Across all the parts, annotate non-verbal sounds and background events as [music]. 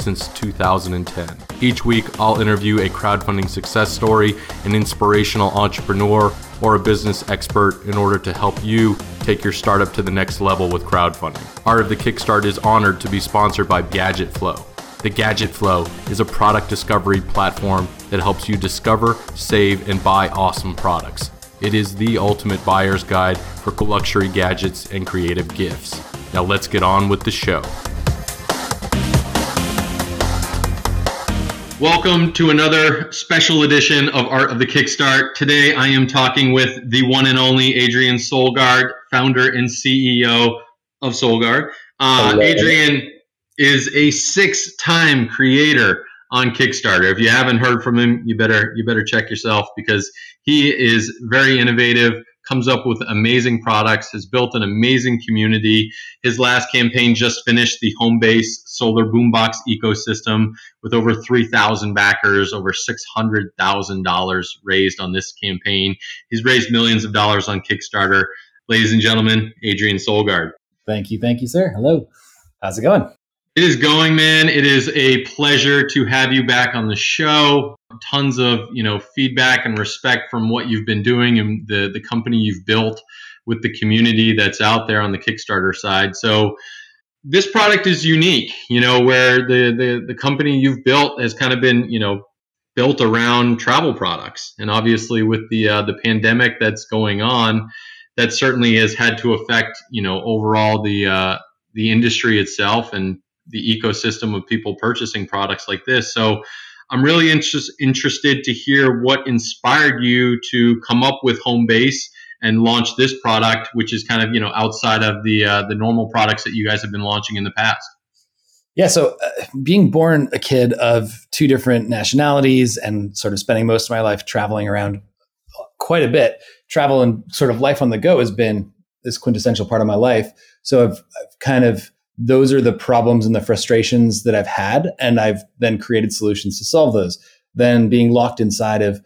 since 2010. Each week, I'll interview a crowdfunding success story, an inspirational entrepreneur, or a business expert in order to help you take your startup to the next level with crowdfunding. Art of the Kickstart is honored to be sponsored by Gadget Flow. The Gadget Flow is a product discovery platform that helps you discover, save, and buy awesome products. It is the ultimate buyer's guide for luxury gadgets and creative gifts. Now let's get on with the show. Welcome to another special edition of Art of the Kickstart. Today I am talking with the one and only Adrian Solgaard, founder and CEO of Solgaard. Uh, Adrian is a six-time creator on Kickstarter. If you haven't heard from him, you better you better check yourself because he is very innovative, comes up with amazing products, has built an amazing community. His last campaign just finished the Homebase solar boombox ecosystem with over 3,000 backers, over $600,000 raised on this campaign. He's raised millions of dollars on Kickstarter. Ladies and gentlemen, Adrian Solgaard. Thank you. Thank you, sir. Hello. How's it going? It is going, man. It is a pleasure to have you back on the show. Tons of you know feedback and respect from what you've been doing and the the company you've built with the community that's out there on the Kickstarter side. So this product is unique, you know, where the the, the company you've built has kind of been you know built around travel products, and obviously with the uh, the pandemic that's going on, that certainly has had to affect you know overall the uh, the industry itself and the ecosystem of people purchasing products like this. So I'm really interest, interested to hear what inspired you to come up with Homebase and launch this product, which is kind of you know outside of the uh, the normal products that you guys have been launching in the past. Yeah, so uh, being born a kid of two different nationalities and sort of spending most of my life traveling around quite a bit, travel and sort of life on the go has been this quintessential part of my life. So I've, I've kind of those are the problems and the frustrations that I've had. And I've then created solutions to solve those. Then being locked inside of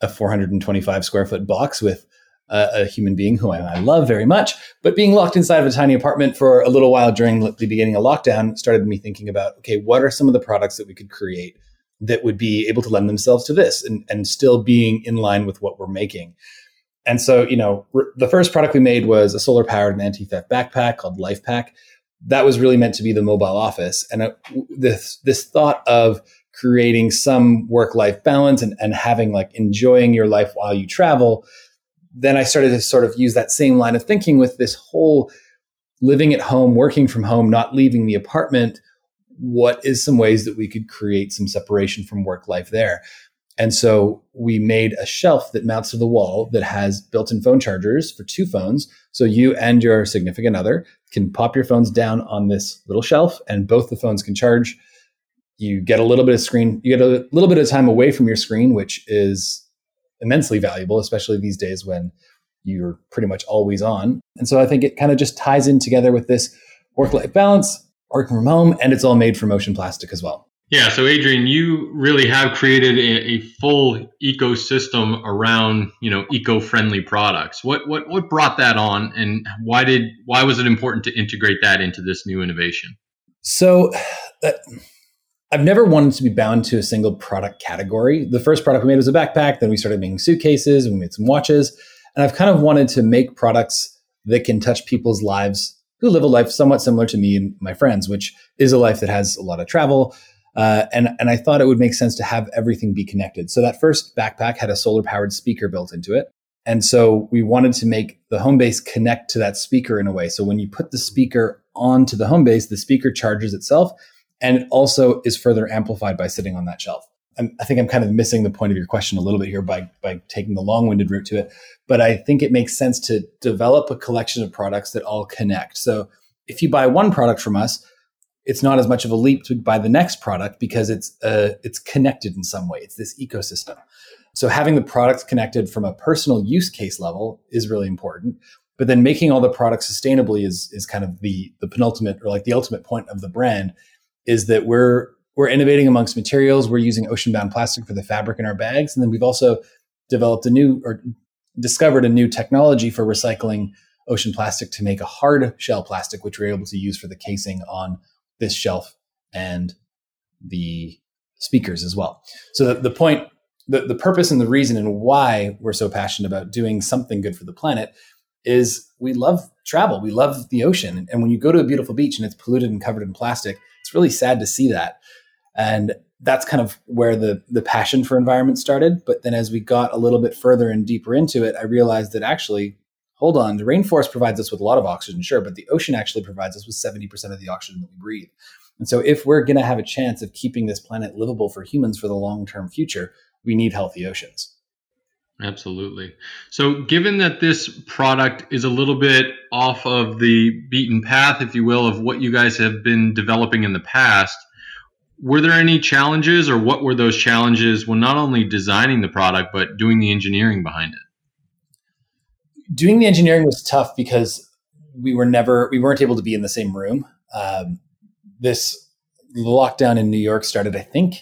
a 425 square foot box with a, a human being who I, I, love very much, but being locked inside of a tiny apartment for a little while during the beginning of lockdown started me thinking about, okay, what are some of the products that we could create that would be able to lend themselves to this and, and still being in line with what we're making? And so, you know, the first product we made was a solar powered and anti theft backpack called LifePack that was really meant to be the mobile office. And uh, this this thought of creating some work life balance and, and having like enjoying your life while you travel, then I started to sort of use that same line of thinking with this whole living at home, working from home, not leaving the apartment. What is some ways that we could create some separation from work life there? And so we made a shelf that mounts to the wall that has built in phone chargers for two phones. So you and your significant other can pop your phones down on this little shelf and both the phones can charge. You get a little bit of screen, you get a little bit of time away from your screen, which is immensely valuable, especially these days when you're pretty much always on. And so I think it kind of just ties in together with this work life balance, working from home, and it's all made from ocean plastic as well. Yeah, so Adrian, you really have created a, a, full ecosystem around you know eco-friendly products. What what what brought that on, and why did why was it important to integrate that into this new innovation? So. Uh, I've never wanted to be bound to a single product category. The first product we made was a backpack. Then we started making suitcases and we made some watches. And I've kind of wanted to make products that can touch people's lives who live a life somewhat similar to me and my friends, which is a life that has a lot of travel, uh, and, and I thought it would make sense to have everything be connected. So that first backpack had a solar powered speaker built into it. And so we wanted to make the home base connect to that speaker in a way. So when you put the speaker onto the home base, the speaker charges itself and it also is further amplified by sitting on that shelf. I'm, i think I'm kind of missing the point of your question a little bit here by, by taking the long winded route to it. But I think it makes sense to develop a collection of products that all connect. So if you buy one product from us, it's not as much of a leap to buy the next product because it's uh, it's connected in some way. It's this ecosystem. So having the products connected from a personal use case level is really important. But then making all the products sustainably is is kind of the the penultimate or like the ultimate point of the brand is that we're we're innovating amongst materials. We're using ocean bound plastic for the fabric in our bags, and then we've also developed a new or discovered a new technology for recycling ocean plastic to make a hard shell plastic, which we're able to use for the casing on this shelf and the speakers as well. So the, the point, the, the purpose and the reason and why we're so passionate about doing something good for the planet is we love travel. We love the ocean. And when you go to a beautiful beach and it's polluted and covered in plastic, it's really sad to see that. And that's kind of where the the passion for environment started. But then as we got a little bit further and deeper into it, I realized that actually, hold on, the rainforest provides us with a lot of oxygen, sure, but the ocean actually provides us with 70% of the oxygen that we breathe. And so if we're going to have a chance of keeping this planet livable for humans for the long-term future, we need healthy oceans. Absolutely. So, given that this product is a little bit off of the beaten path, if you will, of what you guys have been developing in the past, were there any challenges or what were those challenges when not only designing the product but doing the engineering behind it doing the engineering was tough because we were never we weren't able to be in the same room um, this lockdown in new york started i think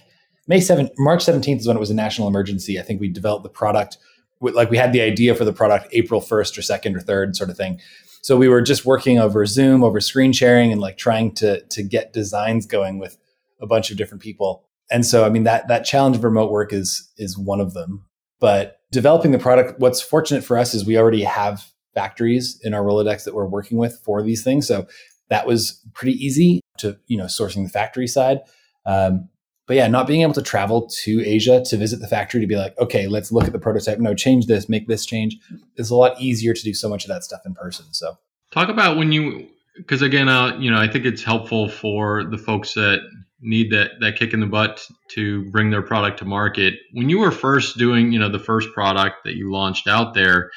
may 7th march 17th is when it was a national emergency i think we developed the product like we had the idea for the product april 1st or 2nd or 3rd sort of thing so we were just working over zoom over screen sharing and like trying to to get designs going with a bunch of different people. And so, I mean, that that challenge of remote work is is one of them. But developing the product, what's fortunate for us is we already have factories in our Rolodex that we're working with for these things. So that was pretty easy to you know sourcing the factory side. Um, but yeah, not being able to travel to Asia to visit the factory to be like, okay, let's look at the prototype. No, change this, make this change. It's a lot easier to do so much of that stuff in person. So talk about when you because again, uh, you know, I think it's helpful for the folks that need that that kick in the butt to bring their product to market. When you were first doing, you know, the first product that you launched out there,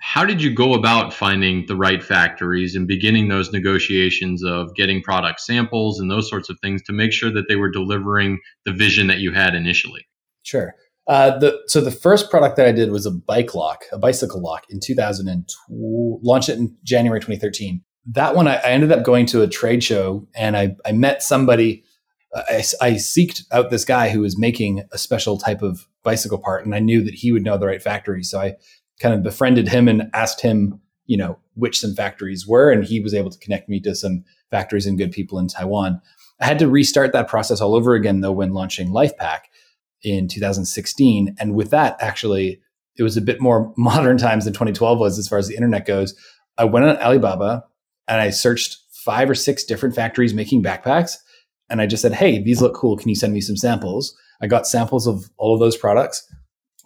how did you go about finding the right factories and beginning those negotiations of getting product samples and those sorts of things to make sure that they were delivering the vision that you had initially? Sure. Uh, the, so the first product that I did was a bike lock, a bicycle lock in 2002, launched it in January 2013. That one, I, I ended up going to a trade show and I, I met somebody I, I seeked out this guy who was making a special type of bicycle part, and I knew that he would know the right factory. So I kind of befriended him and asked him, you know, which some factories were, and he was able to connect me to some factories and good people in Taiwan. I had to restart that process all over again though when launching LifePack in 2016, and with that, actually, it was a bit more [laughs] modern times than 2012 was as far as the internet goes. I went on Alibaba and I searched five or six different factories making backpacks and I just said, Hey, these look cool. Can you send me some samples? I got samples of all of those products.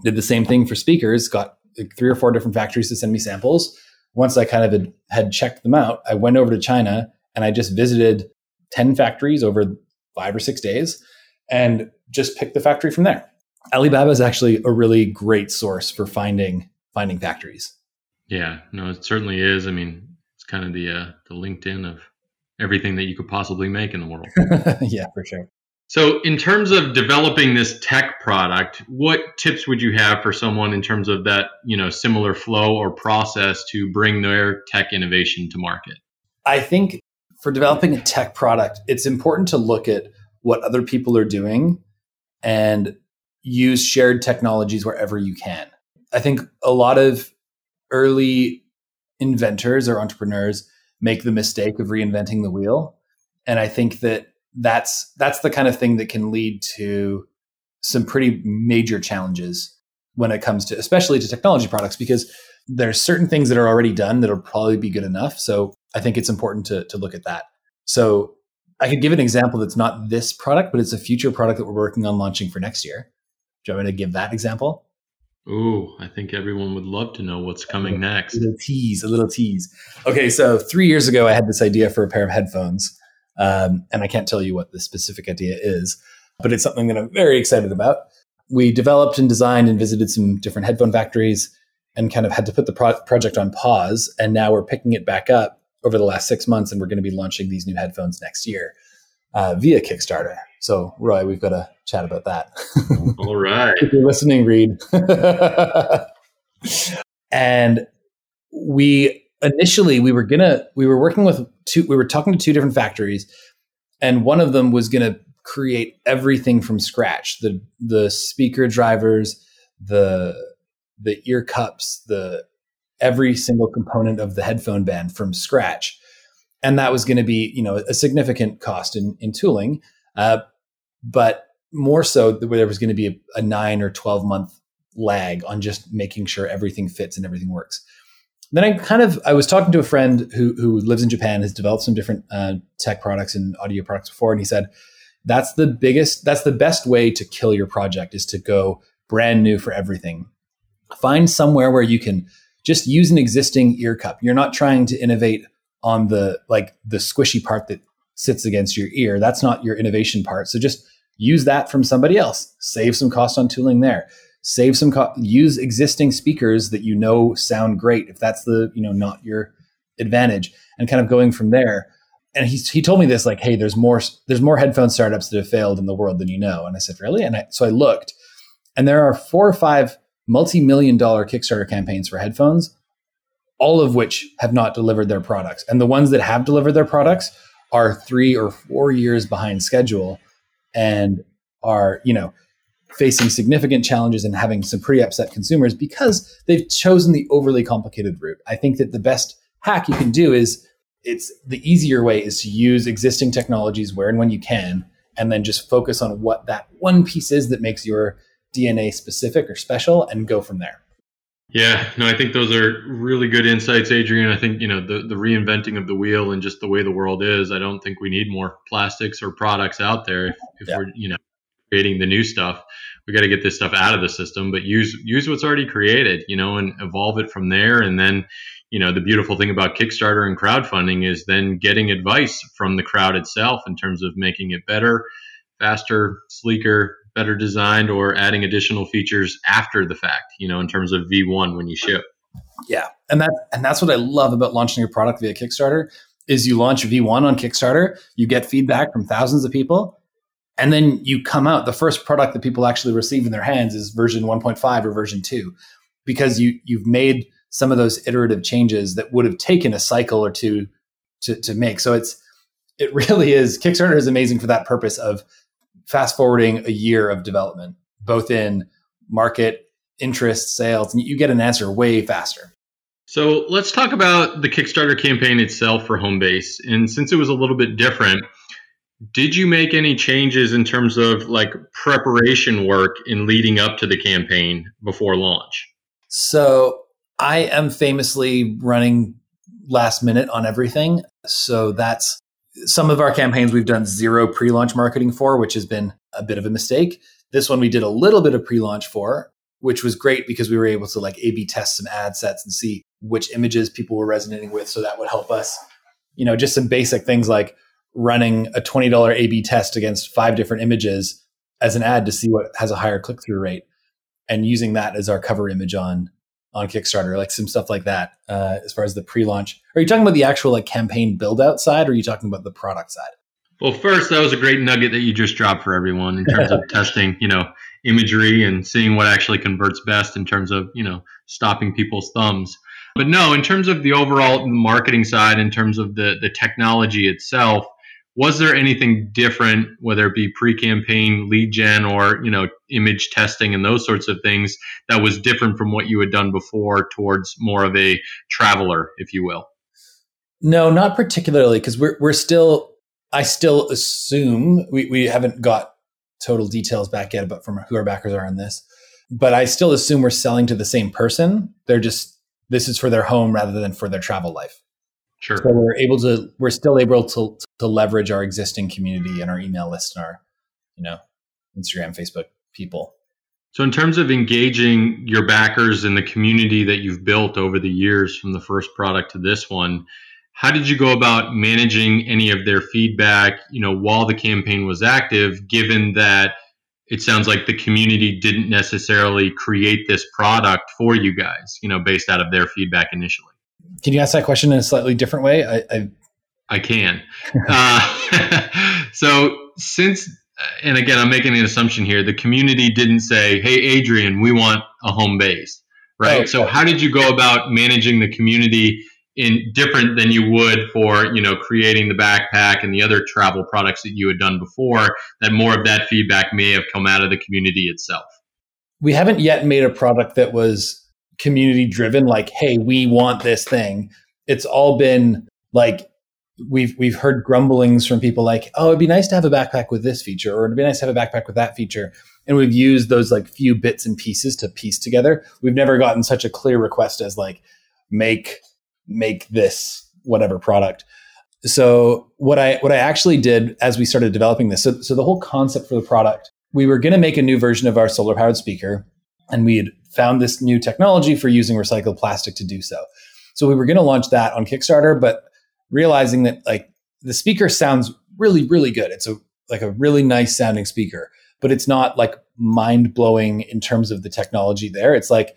Did the same thing for speakers, got like three or four different factories to send me samples. Once I kind of had, had checked them out, I went over to China and I just visited 10 factories over five or six days and just picked the factory from there. Alibaba is actually a really great source for finding finding factories. Yeah, no, it certainly is. I mean, it's kind of the uh, the LinkedIn of everything that you could possibly make in the world. [laughs] yeah, for sure. So, in terms of developing this tech product, what tips would you have for someone in terms of that, you know, similar flow or process to bring their tech innovation to market? I think for developing a tech product, it's important to look at what other people are doing and use shared technologies wherever you can. I think a lot of early inventors or entrepreneurs make the mistake of reinventing the wheel. And I think that that's that's the kind of thing that can lead to some pretty major challenges when it comes to especially to technology products because there's certain things that are already done that'll probably be good enough. So I think it's important to to look at that. So I could give an example that's not this product, but it's a future product that we're working on launching for next year. Do you want me to give that example? Ooh, I think everyone would love to know what's coming next. A little tease, a little tease. Okay, so three years ago, I had this idea for a pair of headphones, um, and I can't tell you what the specific idea is, but it's something that I'm very excited about. We developed and designed and visited some different headphone factories, and kind of had to put the pro- project on pause. And now we're picking it back up over the last six months, and we're going to be launching these new headphones next year uh, via Kickstarter. So, Roy, we've got to chat about that. [laughs] All right. if you're listening, Reed. and we initially we were gonna we were working with two we were talking to two different factories and one of them was gonna create everything from scratch the the speaker drivers the the ear cups the every single component of the headphone band from scratch and that was going to be you know a significant cost in in tooling uh, but more so there was going to be a, a, nine or 12 month lag on just making sure everything fits and everything works. Then i kind of i was talking to a friend who, who lives in japan has developed some different uh, tech products and audio products before and he said that's the biggest that's the best way to kill your project is to go brand new for everything. Find somewhere where you can just use an existing ear cup. You're not trying to innovate on the like the squishy part that sits against your ear. That's not your innovation part. So just use that from somebody else. Save some cost on tooling there. Save some co- use existing speakers that you know sound great if that's the, you know, not your advantage and kind of going from there. And he he told me this like, "Hey, there's more there's more headphone startups that have failed in the world than you know." And I said, "Really?" And I, so I looked and there are four or five multi-million dollar Kickstarter campaigns for headphones all of which have not delivered their products. And the ones that have delivered their products are three or four years behind schedule and are, you know, facing significant challenges and having some pretty upset consumers because they've chosen the overly complicated route. I think that the best hack you can do is it's the easier way is to use existing technologies where and when you can and then just focus on what that one piece is that makes your DNA specific or special and go from there. Yeah, no, I think those are really good insights, Adrian. I think, you know, the, the reinventing of the wheel and just the way the world is, I don't think we need more plastics or products out there if, if yeah. we're, you know, creating the new stuff. We got to get this stuff out of the system, but use use what's already created, you know, and evolve it from there. And then, you know, the beautiful thing about Kickstarter and crowdfunding is then getting advice from the crowd itself in terms of making it better, faster, sleeker, better designed or adding additional features after the fact, you know, in terms of V1 when you ship. Yeah. And that and that's what I love about launching your product via Kickstarter is you launch V1 on Kickstarter, you get feedback from thousands of people, and then you come out the first product that people actually receive in their hands is version 1.5 or version 2 because you you've made some of those iterative changes that would have taken a cycle or two to, to make. So it's it really is Kickstarter is amazing for that purpose of fast forwarding a year of development, both in market, interest, sales, and you get an answer way faster. So let's talk about the Kickstarter campaign itself for Homebase. And since it was a little bit different, did you make any changes in terms of like preparation work in leading up to the campaign before launch? So I am famously running last minute on everything. So that's some of our campaigns we've done zero pre launch marketing for, which has been a bit of a mistake. This one we did a little bit of pre launch for, which was great because we were able to like A B test some ad sets and see which images people were resonating with. So that would help us, you know, just some basic things like running a $20 A B test against five different images as an ad to see what has a higher click through rate and using that as our cover image on on Kickstarter, like some stuff like that, uh, as far as the pre-launch. Are you talking about the actual like campaign build-out side, or are you talking about the product side? Well, first, that was a great nugget that you just dropped for everyone in terms of [laughs] testing, you know, imagery and seeing what actually converts best in terms of, you know, stopping people's thumbs. But no, in terms of the overall marketing side, in terms of the the technology itself, was there anything different whether it be pre-campaign lead gen or you know image testing and those sorts of things that was different from what you had done before towards more of a traveler if you will? No not particularly because we're, we're still i still assume we, we haven't got total details back yet about from who our backers are on this but i still assume we're selling to the same person. They're just this is for their home rather than for their travel life Sure. So we're able to, we're still able to, to leverage our existing community and our email list and our, you know, Instagram, Facebook people. So, in terms of engaging your backers in the community that you've built over the years from the first product to this one, how did you go about managing any of their feedback, you know, while the campaign was active, given that it sounds like the community didn't necessarily create this product for you guys, you know, based out of their feedback initially? Can you ask that question in a slightly different way? I, I, I can. uh, [laughs] so since, and again, I'm making an assumption here. The community didn't say, "Hey, Adrian, we want a home base," right? Oh, so how did you go about managing the community in different than you would for you know creating the backpack and the other travel products that you had done before that more of that feedback may have come out of the community itself we haven't yet made a product that was community driven like hey we want this thing. It's all been like we've we've heard grumblings from people like oh it'd be nice to have a backpack with this feature or it'd be nice to have a backpack with that feature. And we've used those like few bits and pieces to piece together. We've never gotten such a clear request as like make make this whatever product. So what I what I actually did as we started developing this, so, so the whole concept for the product, we were going to make a new version of our solar powered speaker, and we had found this new technology for using recycled plastic to do so. So we were going to launch that on Kickstarter, but realizing that like the speaker sounds really really good. It's a like a really nice sounding speaker, but it's not like mind blowing in terms of the technology there. It's like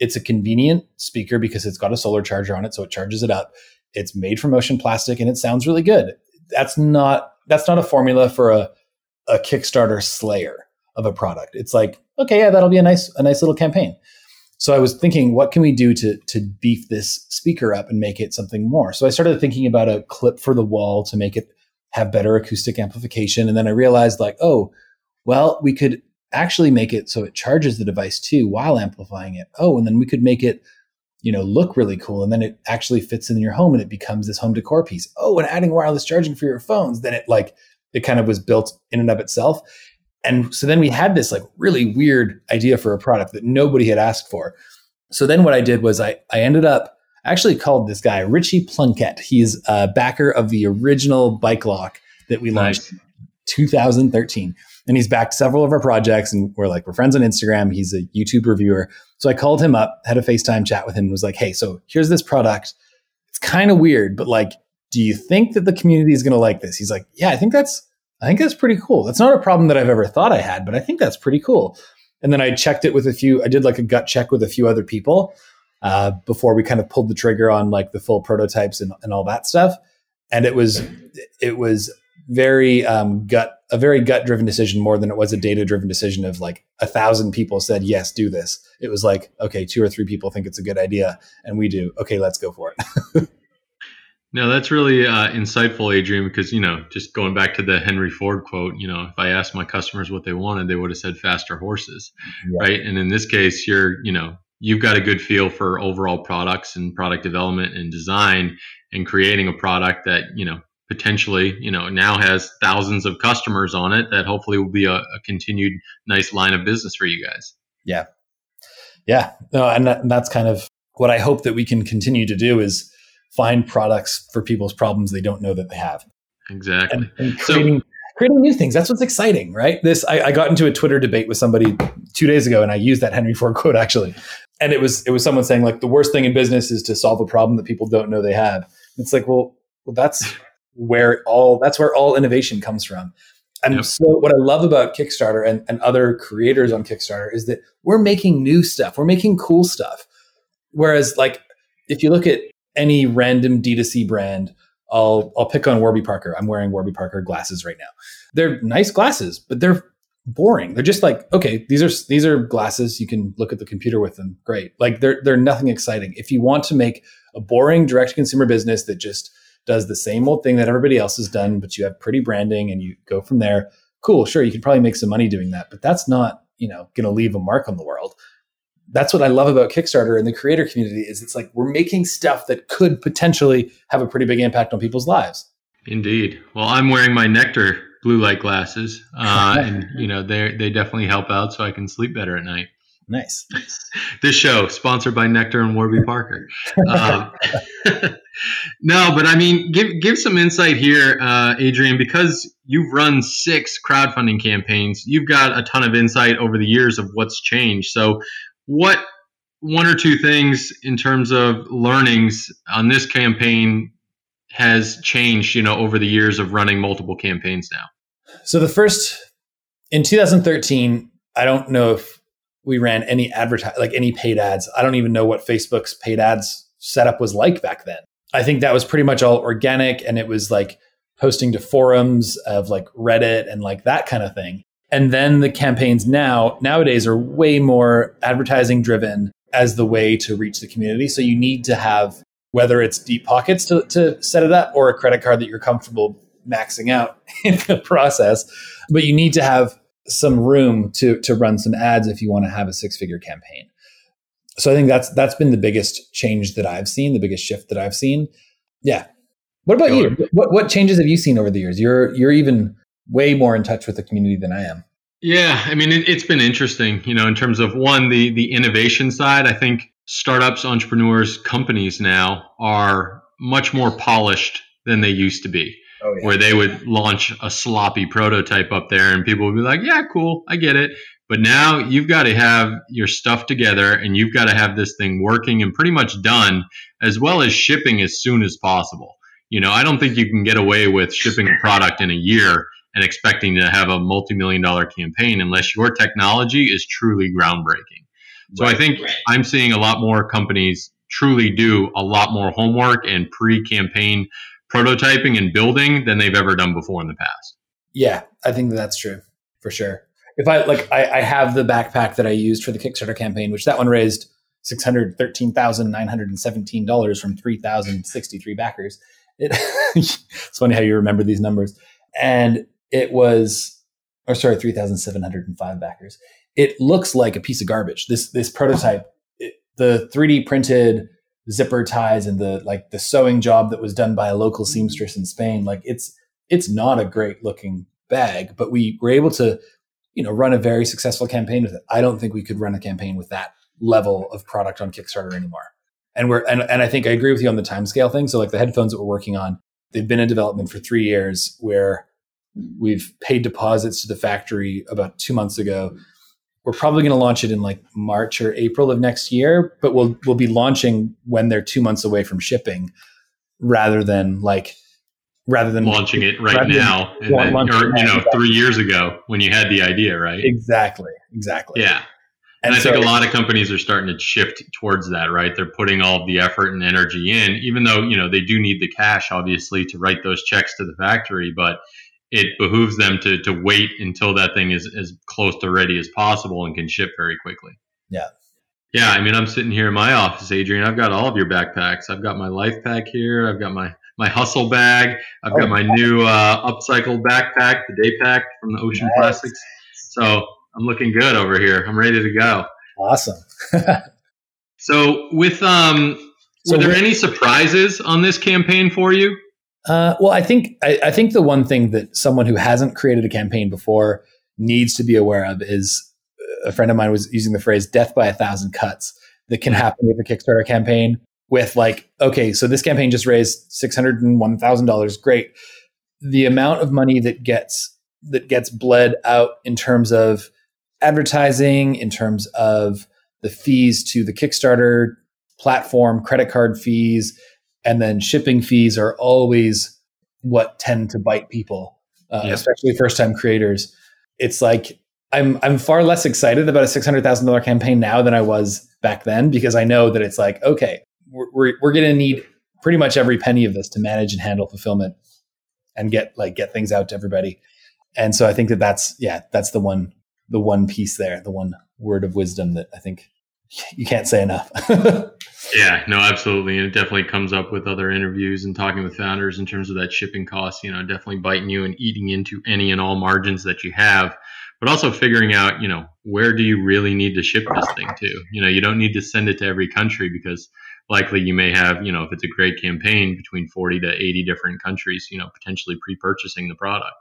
it's a convenient speaker because it's got a solar charger on it, so it charges it up. It's made from ocean plastic and it sounds really good. That's not that's not a formula for a a Kickstarter slayer of a product. It's like, okay, yeah, that'll be a nice a nice little campaign. So I was thinking, what can we do to to beef this speaker up and make it something more? So I started thinking about a clip for the wall to make it have better acoustic amplification, and then I realized, like, oh, well, we could actually make it so it charges the device too while amplifying it. Oh, and then we could make it, you know, look really cool. And then it actually fits in your home and it becomes this home decor piece. Oh, and adding wireless charging for your phones, then it like it kind of was built in and of itself. And so then we had this like really weird idea for a product that nobody had asked for. So then what I did was I I ended up I actually called this guy Richie Plunkett. He's a backer of the original bike lock that we launched nice. 2013 and he's backed several of our projects and we're like we're friends on instagram he's a youtube reviewer so i called him up had a facetime chat with him and was like hey so here's this product it's kind of weird but like do you think that the community is going to like this he's like yeah i think that's i think that's pretty cool. That's not a problem that i've ever thought i had but i think that's pretty cool. And then i checked it with a few i did like a gut check with a few other people uh, before we kind of pulled the trigger on like the full prototypes and, and all that stuff. And it was it was very um, gut a very gut driven decision more than it was a data driven decision of like a thousand people said yes do this. It was like okay two or three people think it's a good idea and we do. Okay let's go for it [laughs] no that's really uh, insightful adrian because you know just going back to the henry ford quote you know if i asked my customers what they wanted they would have said faster horses yeah. right and in this case you're you know you've got a good feel for overall products and product development and design and creating a product that you know potentially, you know, now has thousands of customers on it that hopefully will be a, a continued nice line of business for you guys. Yeah. Yeah. No, and, that, and that's kind of what I hope that we can continue to do is find products for people's problems they don't know that they have. Exactly. And, and creating, so, creating new things. That's what's exciting, right? This I, I got into a Twitter debate with somebody two days ago, and I used that Henry Ford [laughs] quote actually. And it was it was someone saying like the worst thing in business is to solve a problem that people don't know they have. It's like, well, well, that's where all that's where all innovation comes from. And yep. so what I love about Kickstarter and, and other creators on Kickstarter is that we're making new stuff. We're making cool stuff. Whereas like if you look at any random D2C brand, I'll I'll pick on Warby Parker. I'm wearing Warby Parker glasses right now. They're nice glasses, but they're boring. They're just like, okay, these are these are glasses. You can look at the computer with them. Great. Like they're they're nothing exciting. If you want to make a boring direct consumer business that just does the same old thing that everybody else has done, but you have pretty branding and you go from there. Cool, sure, you could probably make some money doing that, but that's not, you know, going to leave a mark on the world. That's what I love about Kickstarter and the creator community is it's like we're making stuff that could potentially have a pretty big impact on people's lives. Indeed. Well, I'm wearing my Nectar blue light glasses, uh, and [laughs] you know they they definitely help out, so I can sleep better at night. Nice. [laughs] this show sponsored by Nectar and Warby Parker. Um, [laughs] no, but I mean, give give some insight here, uh, Adrian, because you've run six crowdfunding campaigns. You've got a ton of insight over the years of what's changed. So, what one or two things in terms of learnings on this campaign has changed, you know, over the years of running multiple campaigns now? So the first in 2013, I don't know if we ran any advertise like any paid ads. I don't even know what Facebook's paid ads setup was like back then. I think that was pretty much all organic and it was like posting to forums of like Reddit and like that kind of thing. And then the campaigns now nowadays are way more advertising driven as the way to reach the community. So you need to have whether it's deep pockets to, to set it up or a credit card that you're comfortable maxing out [laughs] in the process. But you need to have some room to to run some ads if you want to have a six figure campaign. So I think that's that's been the biggest change that I've seen, the biggest shift that I've seen. Yeah. What about you? What what changes have you seen over the years? You're you're even way more in touch with the community than I am. Yeah, I mean it, it's been interesting, you know, in terms of one the the innovation side. I think startups, entrepreneurs, companies now are much more polished than they used to be oh, yeah. where they would launch a sloppy prototype up there and people would be like, yeah, cool, I get it. But now you've got to have your stuff together and you've got to have this thing working and pretty much done as well as shipping as soon as possible. You know, I don't think you can get away with shipping a product in a year and expecting to have a multi-million dollar campaign unless your technology is truly groundbreaking. So right, I think right. I'm seeing a lot more companies truly do a lot more homework and pre-campaign prototyping and building than they've ever done before in the past. Yeah, I think that's true for sure. If I like, I, I have the backpack that I used for the Kickstarter campaign, which that one raised six hundred thirteen thousand nine hundred and seventeen dollars from three thousand sixty three backers. It, [laughs] it's funny how you remember these numbers, and it was, or sorry, three thousand seven hundred and five backers. It looks like a piece of garbage. This this prototype, it, the three D printed zipper ties and the like the sewing job that was done by a local mm-hmm. seamstress in Spain. Like it's it's not a great looking bag, but we were able to, you know, run a very successful campaign with it. I don't think we could run a campaign with that level of product on Kickstarter anymore. And we're and, and I think I agree with you on the timescale thing. So like the headphones that we're working on, they've been in development for three years where we've paid deposits to the factory about two months ago we're probably going to launch it in like March or April of next year, but we'll we'll be launching when they're two months away from shipping, rather than like rather than launching it right now, then, or you know, three years ago when you had the idea, right? Exactly, exactly. Yeah, and, and I so, think a lot of companies are starting to shift towards that, right? They're putting all of the effort and energy in, even though you know they do need the cash, obviously, to write those checks to the factory, but it behooves them to to wait until that thing is as close to ready as possible and can ship very quickly. Yeah. Yeah, I mean, I'm sitting here in my office, Adrian. I've got all of your backpacks. I've got my life pack here. I've got my my hustle bag. I've oh, got my new uh, upcycled backpack, the day pack from the Ocean nice. Plastics. So I'm looking good over here. I'm ready to go. Awesome. [laughs] so with um, so were there any surprises on this campaign for you? Uh, well, I think I, I, think the one thing that someone who hasn't created a campaign before needs to be aware of is a friend of mine was using the phrase "death by a thousand cuts" that can happen with a Kickstarter campaign. With like, okay, so this campaign just raised six hundred and one thousand dollars. Great. The amount of money that gets that gets bled out in terms of advertising, in terms of the fees to the Kickstarter platform, credit card fees, and then shipping fees are always what tend to bite people, uh, yeah. especially first time creators. It's like I'm I'm far less excited about a six hundred thousand dollar campaign now than I was back then because I know that it's like okay, we're we're, we're going to need pretty much every penny of this to manage and handle fulfillment and get like get things out to everybody. And so I think that that's yeah that's the one the one piece there the one word of wisdom that I think you can't say enough. [laughs] yeah, no, absolutely. And it definitely comes up with other interviews and talking with founders in terms of that shipping cost, you know, definitely biting you and eating into any and all margins that you have. But also figuring out, you know, where do you really need to ship this thing to? You know, you don't need to send it to every country because likely you may have, you know, if it's a great campaign, between 40 to 80 different countries, you know, potentially pre purchasing the product.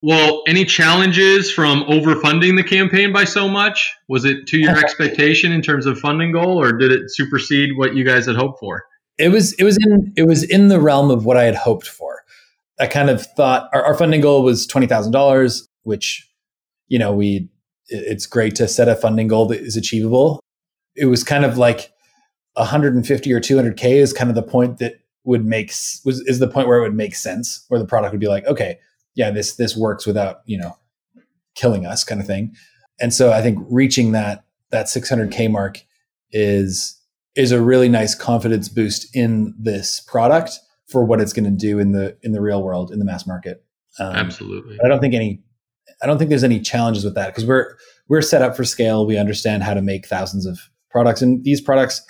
Well, any challenges from overfunding the campaign by so much? Was it to your [laughs] expectation in terms of funding goal, or did it supersede what you guys had hoped for? It was it was in it was in the realm of what I had hoped for. I kind of thought our, our funding goal was twenty thousand dollars, which you know we it's great to set a funding goal that is achievable. It was kind of like 150 or 200k is kind of the point that would make was is the point where it would make sense, where the product would be like, okay, yeah, this this works without you know killing us, kind of thing. And so I think reaching that that 600k mark is is a really nice confidence boost in this product for what it's going to do in the in the real world in the mass market. Um, Absolutely. I don't think any I don't think there's any challenges with that because we're we're set up for scale. We understand how to make thousands of products, and these products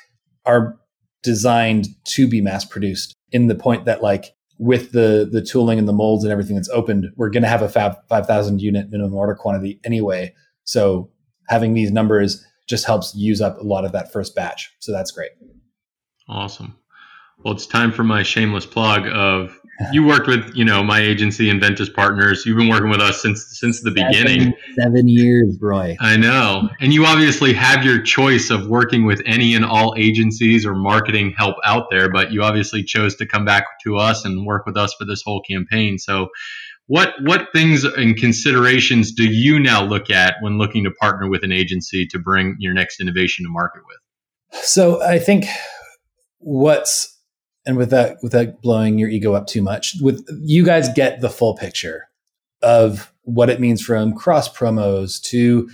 are designed to be mass produced in the point that like with the the tooling and the molds and everything that's opened, we're going to have a fab 5,000 unit minimum order quantity anyway. So having these numbers just helps use up a lot of that first batch. So that's great. Awesome. Well, it's time for my shameless plug of you worked with, you know, my agency, Enventys Partners. You've been working with us since since the seven, beginning. Seven years, Roy. I know, and you obviously have your choice of working with any and all agencies or marketing help out there, but you obviously chose to come back to us and work with us for this whole campaign. So, what what things and considerations do you now look at when looking to partner with an agency to bring your next innovation to market with? So, I think what's and without without blowing your ego up too much, with you guys get the full picture of what it means from cross promos to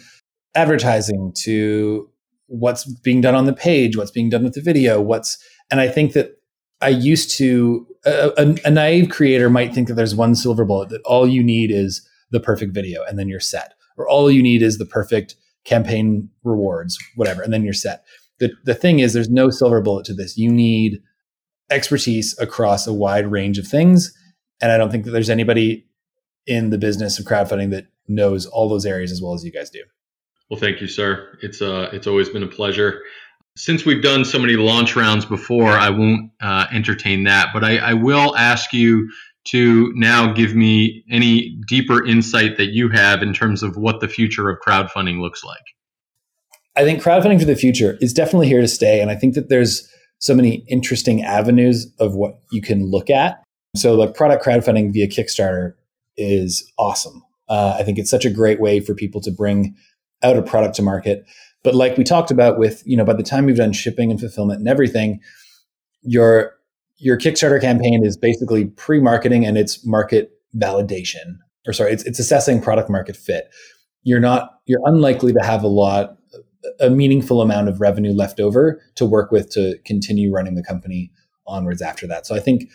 advertising to what's being done on the page, what's being done with the video, what's and I think that I used to a, a, a naive creator might think that there's one silver bullet that all you need is the perfect video and then you're set, or all you need is the perfect campaign rewards, whatever, and then you're set. The the thing is, there's no silver bullet to this. You need expertise across a wide range of things. And I don't think that there's anybody in the business of crowdfunding that knows all those areas as well as you guys do. Well, thank you, sir. It's uh, it's always been a pleasure. Since we've done so many launch rounds before, I won't uh, entertain that, but I, I will ask you to now give me any deeper insight that you have in terms of what the future of crowdfunding looks like. I think crowdfunding for the future is definitely here to stay, and I think that there's so many interesting avenues of what you can look at. So, like product crowdfunding via Kickstarter is awesome. Uh, I think it's such a great way for people to bring out a product to market. But like we talked about with, you know, by the time we've done shipping and fulfillment and everything, your your Kickstarter campaign is basically pre-marketing and it's market validation. Or sorry, it's it's assessing product market fit. You're not you're unlikely to have a lot a meaningful amount of revenue left over to work with to continue running the company onwards after that. So I think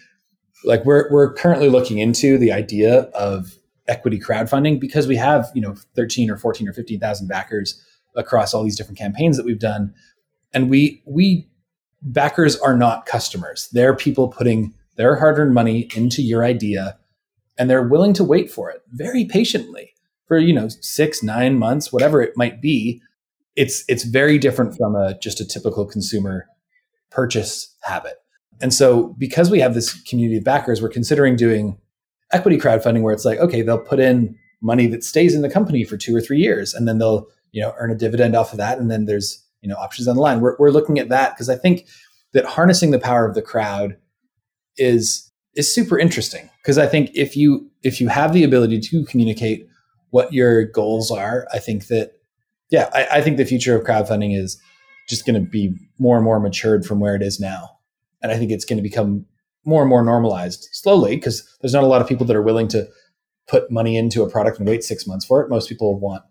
like we're we're currently looking into the idea of equity crowdfunding because we have, you know, 13 or 14 or 15,000 backers across all these different campaigns that we've done. And we we backers are not customers. They're people putting their hard-earned money into your idea and they're willing to wait for it very patiently for, you know, 6, 9 months, whatever it might be it's it's very different from a just a typical consumer purchase habit. And so because we have this community of backers, we're considering doing equity crowdfunding where it's like, okay, they'll put in money that stays in the company for two or three years and then they'll, you know, earn a dividend off of that. And then there's, you know, options on the line. We're, we're looking at that because I think that harnessing the power of the crowd is is super interesting. Because I think if you if you have the ability to communicate what your goals are, I think that yeah, I, I think the future of crowdfunding is just going to be more and more matured from where it is now. And I think it's going to become more and more normalized slowly because there's not a lot of people that are willing to put money into a product and wait six months for it. Most people want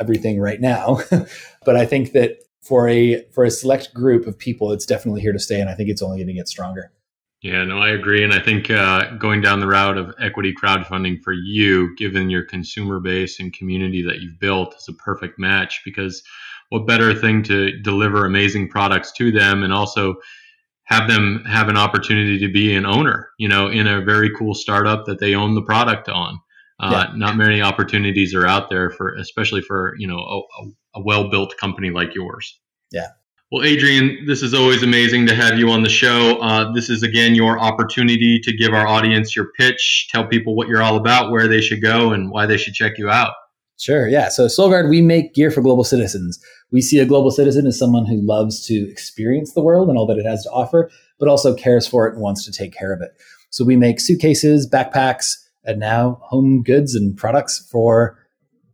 everything right now. [laughs] but I think that for a for a select group of people, it's definitely here to stay, and I think it's only going to get stronger. Yeah, no, I agree. And I think uh, going down the route of equity crowdfunding for you, given your consumer base and community that you've built, is a perfect match because what better thing to deliver amazing products to them and also have them have an opportunity to be an owner, you know, in a very cool startup that they own the product on. Uh, yeah. Not many opportunities are out there for, especially for, you know, a, a well built company like yours. Yeah, well, Adrian, this is always amazing to have you on the show. Uh, this is, again, your opportunity to give our audience your pitch, tell people what you're all about, where they should go, and why they should check you out. Sure. Yeah. So, Solgaard, we make gear for global citizens. We see a global citizen as someone who loves to experience the world and all that it has to offer, but also cares for it and wants to take care of it. So, we make suitcases, backpacks, and now home goods and products for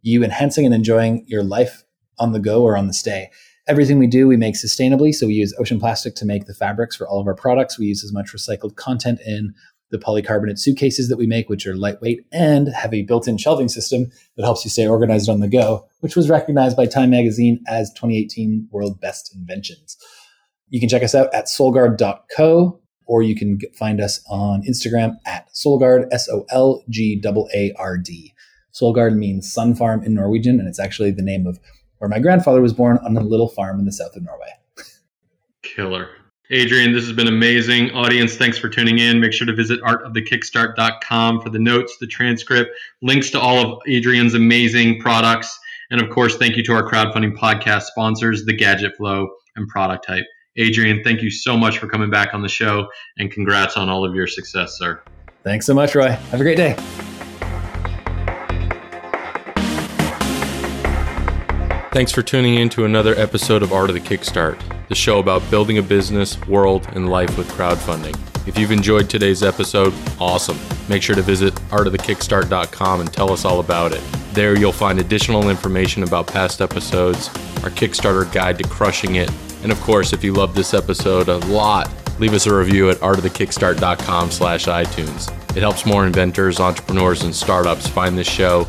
you enhancing and enjoying your life on the go or on the stay. Everything we do, we make sustainably. So we use ocean plastic to make the fabrics for all of our products. We use as much recycled content in the polycarbonate suitcases that we make, which are lightweight and have a built in shelving system that helps you stay organized on the go, which was recognized by Time Magazine as 2018 World Best Inventions. You can check us out at solgaard.co or you can find us on Instagram at solgaard, S O L G A A R D. Solgaard means sun farm in Norwegian, and it's actually the name of where my grandfather was born on a little farm in the south of Norway. Killer. Adrian, this has been amazing. Audience, thanks for tuning in. Make sure to visit artofthekickstart.com for the notes, the transcript, links to all of Adrian's amazing products. And of course, thank you to our crowdfunding podcast sponsors, The Gadget Flow and Product Type. Adrian, thank you so much for coming back on the show and congrats on all of your success, sir. Thanks so much, Roy. Have a great day. Thanks for tuning in to another episode of Art of the Kickstart, the show about building a business, world, and life with crowdfunding. If you've enjoyed today's episode, awesome. Make sure to visit artofthekickstart.com and tell us all about it. There you'll find additional information about past episodes, our Kickstarter guide to crushing it, and of course, if you love this episode a lot, leave us a review at artofthekickstart.com slash iTunes. It helps more inventors, entrepreneurs, and startups find this show